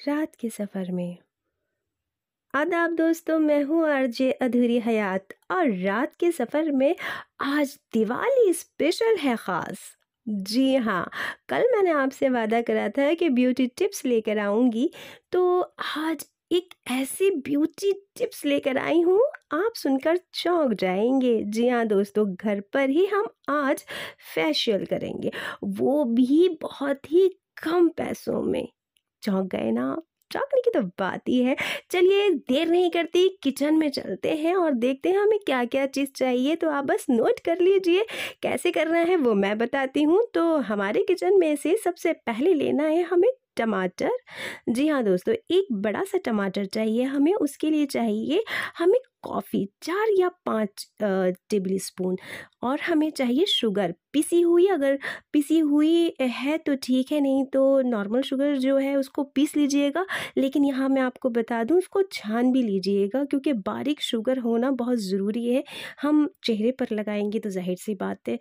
रात के सफ़र में। आदाब दोस्तों, मैं हूँ आरजे अधूरी हयात और रात के सफ़र में आज दिवाली स्पेशल है ख़ास। जी हाँ कल मैंने आपसे वादा करा था कि ब्यूटी टिप्स लेकर आऊँगी तो आज एक ऐसी ब्यूटी टिप्स लेकर आई हूँ, आप सुनकर चौंक जाएँगे। जी हाँ दोस्तों, घर पर ही हम आज फेशियल करेंगे, वो भी बहुत ही कम पैसों में। चौंक गए ना, चौंकने की तो बात ही है। चलिए, देर नहीं करती, किचन में चलते हैं और देखते हैं हमें क्या क्या चीज़ चाहिए तो आप बस नोट कर लीजिए, कैसे करना है वो मैं बताती हूँ। तो हमारे किचन में से सबसे पहले लेना है हमें टमाटर। जी हाँ दोस्तों, एक बड़ा सा टमाटर चाहिए हमें, उसके लिए चाहिए हमें कॉफ़ी चार या पाँच टेबल स्पून और हमें चाहिए शुगर। पिसी हुई अगर पिसी हुई है तो ठीक है, नहीं तो नॉर्मल शुगर जो है उसको पीस लीजिएगा, लेकिन यहाँ मैं आपको बता दूँ उसको छान भी लीजिएगा क्योंकि बारीक शुगर होना बहुत ज़रूरी है। हम चेहरे पर लगाएँगे तो ज़ाहिर सी बात है।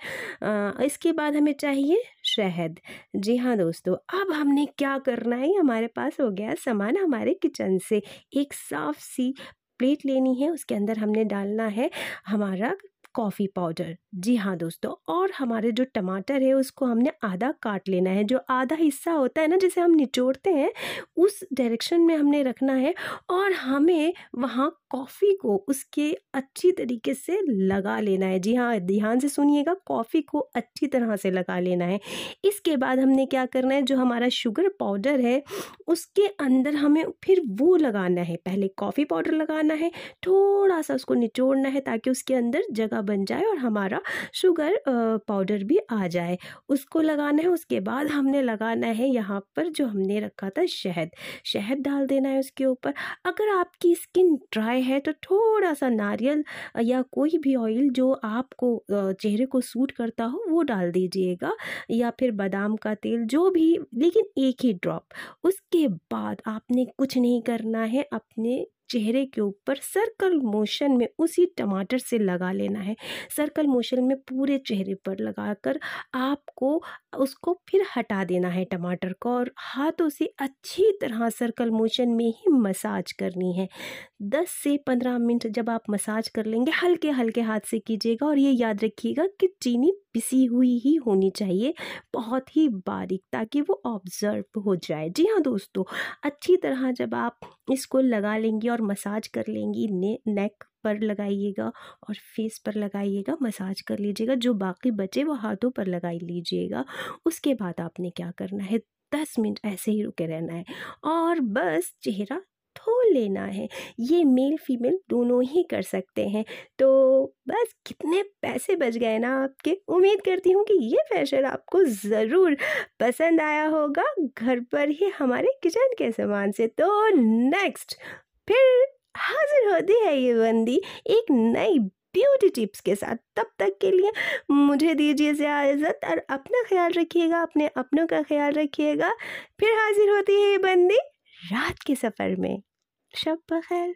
इसके बाद हमें चाहिए शहद। जी हाँ दोस्तों, अब हमने क्या करना है? हमारे पास हो गया सामान हमारे किचन से। एक साफ़ सी प्लेट लेनी है, उसके अंदर हमने डालना है हमारा कॉफ़ी पाउडर जी हाँ दोस्तों, और हमारे जो टमाटर है, उसको हमने आधा काट लेना है। जो आधा हिस्सा होता है ना, जिसे हम निचोड़ते हैं, उस डायरेक्शन में हमने रखना है और हमें वहाँ कॉफ़ी को उसके अच्छी तरीके से लगा लेना है। जी हाँ ध्यान से सुनिएगा कॉफ़ी को अच्छी तरह से लगा लेना है। इसके बाद हमने क्या करना है, जो हमारा शुगर पाउडर है, उसके अंदर हमें फिर वो लगाना है। पहले कॉफ़ी पाउडर लगाना है, थोड़ा सा उसको निचोड़ना है ताकि उसके अंदर जगह बन जाए और हमारा शुगर पाउडर भी आ जाए। उसको लगाना है, उसके बाद हमने लगाना है यहाँ पर जो हमने रखा था शहद। शहद डाल देना है उसके ऊपर। अगर आपकी स्किन ड्राई है तो थोड़ा सा नारियल या कोई भी ऑयल जो आपको चेहरे को सूट करता हो वो डाल दीजिएगा या फिर बादाम का तेल जो भी, लेकिन एक ही ड्रॉप। उसके बाद आपने कुछ नहीं करना है, अपने चेहरे के ऊपर सर्कल मोशन में उसी टमाटर से लगा लेना है। सर्कल मोशन में पूरे चेहरे पर लगाकर आपको, उसको फिर हटा देना है टमाटर को और हाथों से अच्छी तरह सर्कल मोशन में ही मसाज करनी है। दस से पंद्रह मिनट जब आप मसाज कर लेंगे हल्के हल्के हाथ से कीजिएगा और ये याद रखिएगा कि चीनी पिसी हुई ही होनी चाहिए, बहुत ही बारीक ताकि वो ऑब्ज़र्व हो जाए। जी हाँ दोस्तों, अच्छी तरह जब आप इसको लगा लेंगी और मसाज कर लेंगी, ने नेक पर लगाइएगा और फेस पर लगाइएगा मसाज कर लीजिएगा, जो बाकी बचे वो हाथों पर लगा लीजिएगा, उसके बाद आपने क्या करना है? दस मिनट ऐसे ही रुके रहना है। और बस चेहरा धो लेना है। ये मेल फीमेल दोनों ही कर सकते हैं। तो बस कितने पैसे बच गए ना आपके। उम्मीद करती हूँ कि ये फ़ैशन आपको ज़रूर पसंद आया होगा घर पर ही हमारे किचन के सामान से। तो नेक्स्ट फिर हाजिर होती है ये बंदी एक नई ब्यूटी टिप्स के साथ। तब तक के लिए मुझे दीजिए इजाज़त और अपना ख्याल रखिएगा, अपने अपनों का ख्याल रखिएगा। फिर हाजिर होती है ये बंदी। रात के सफ़र में शब बखैर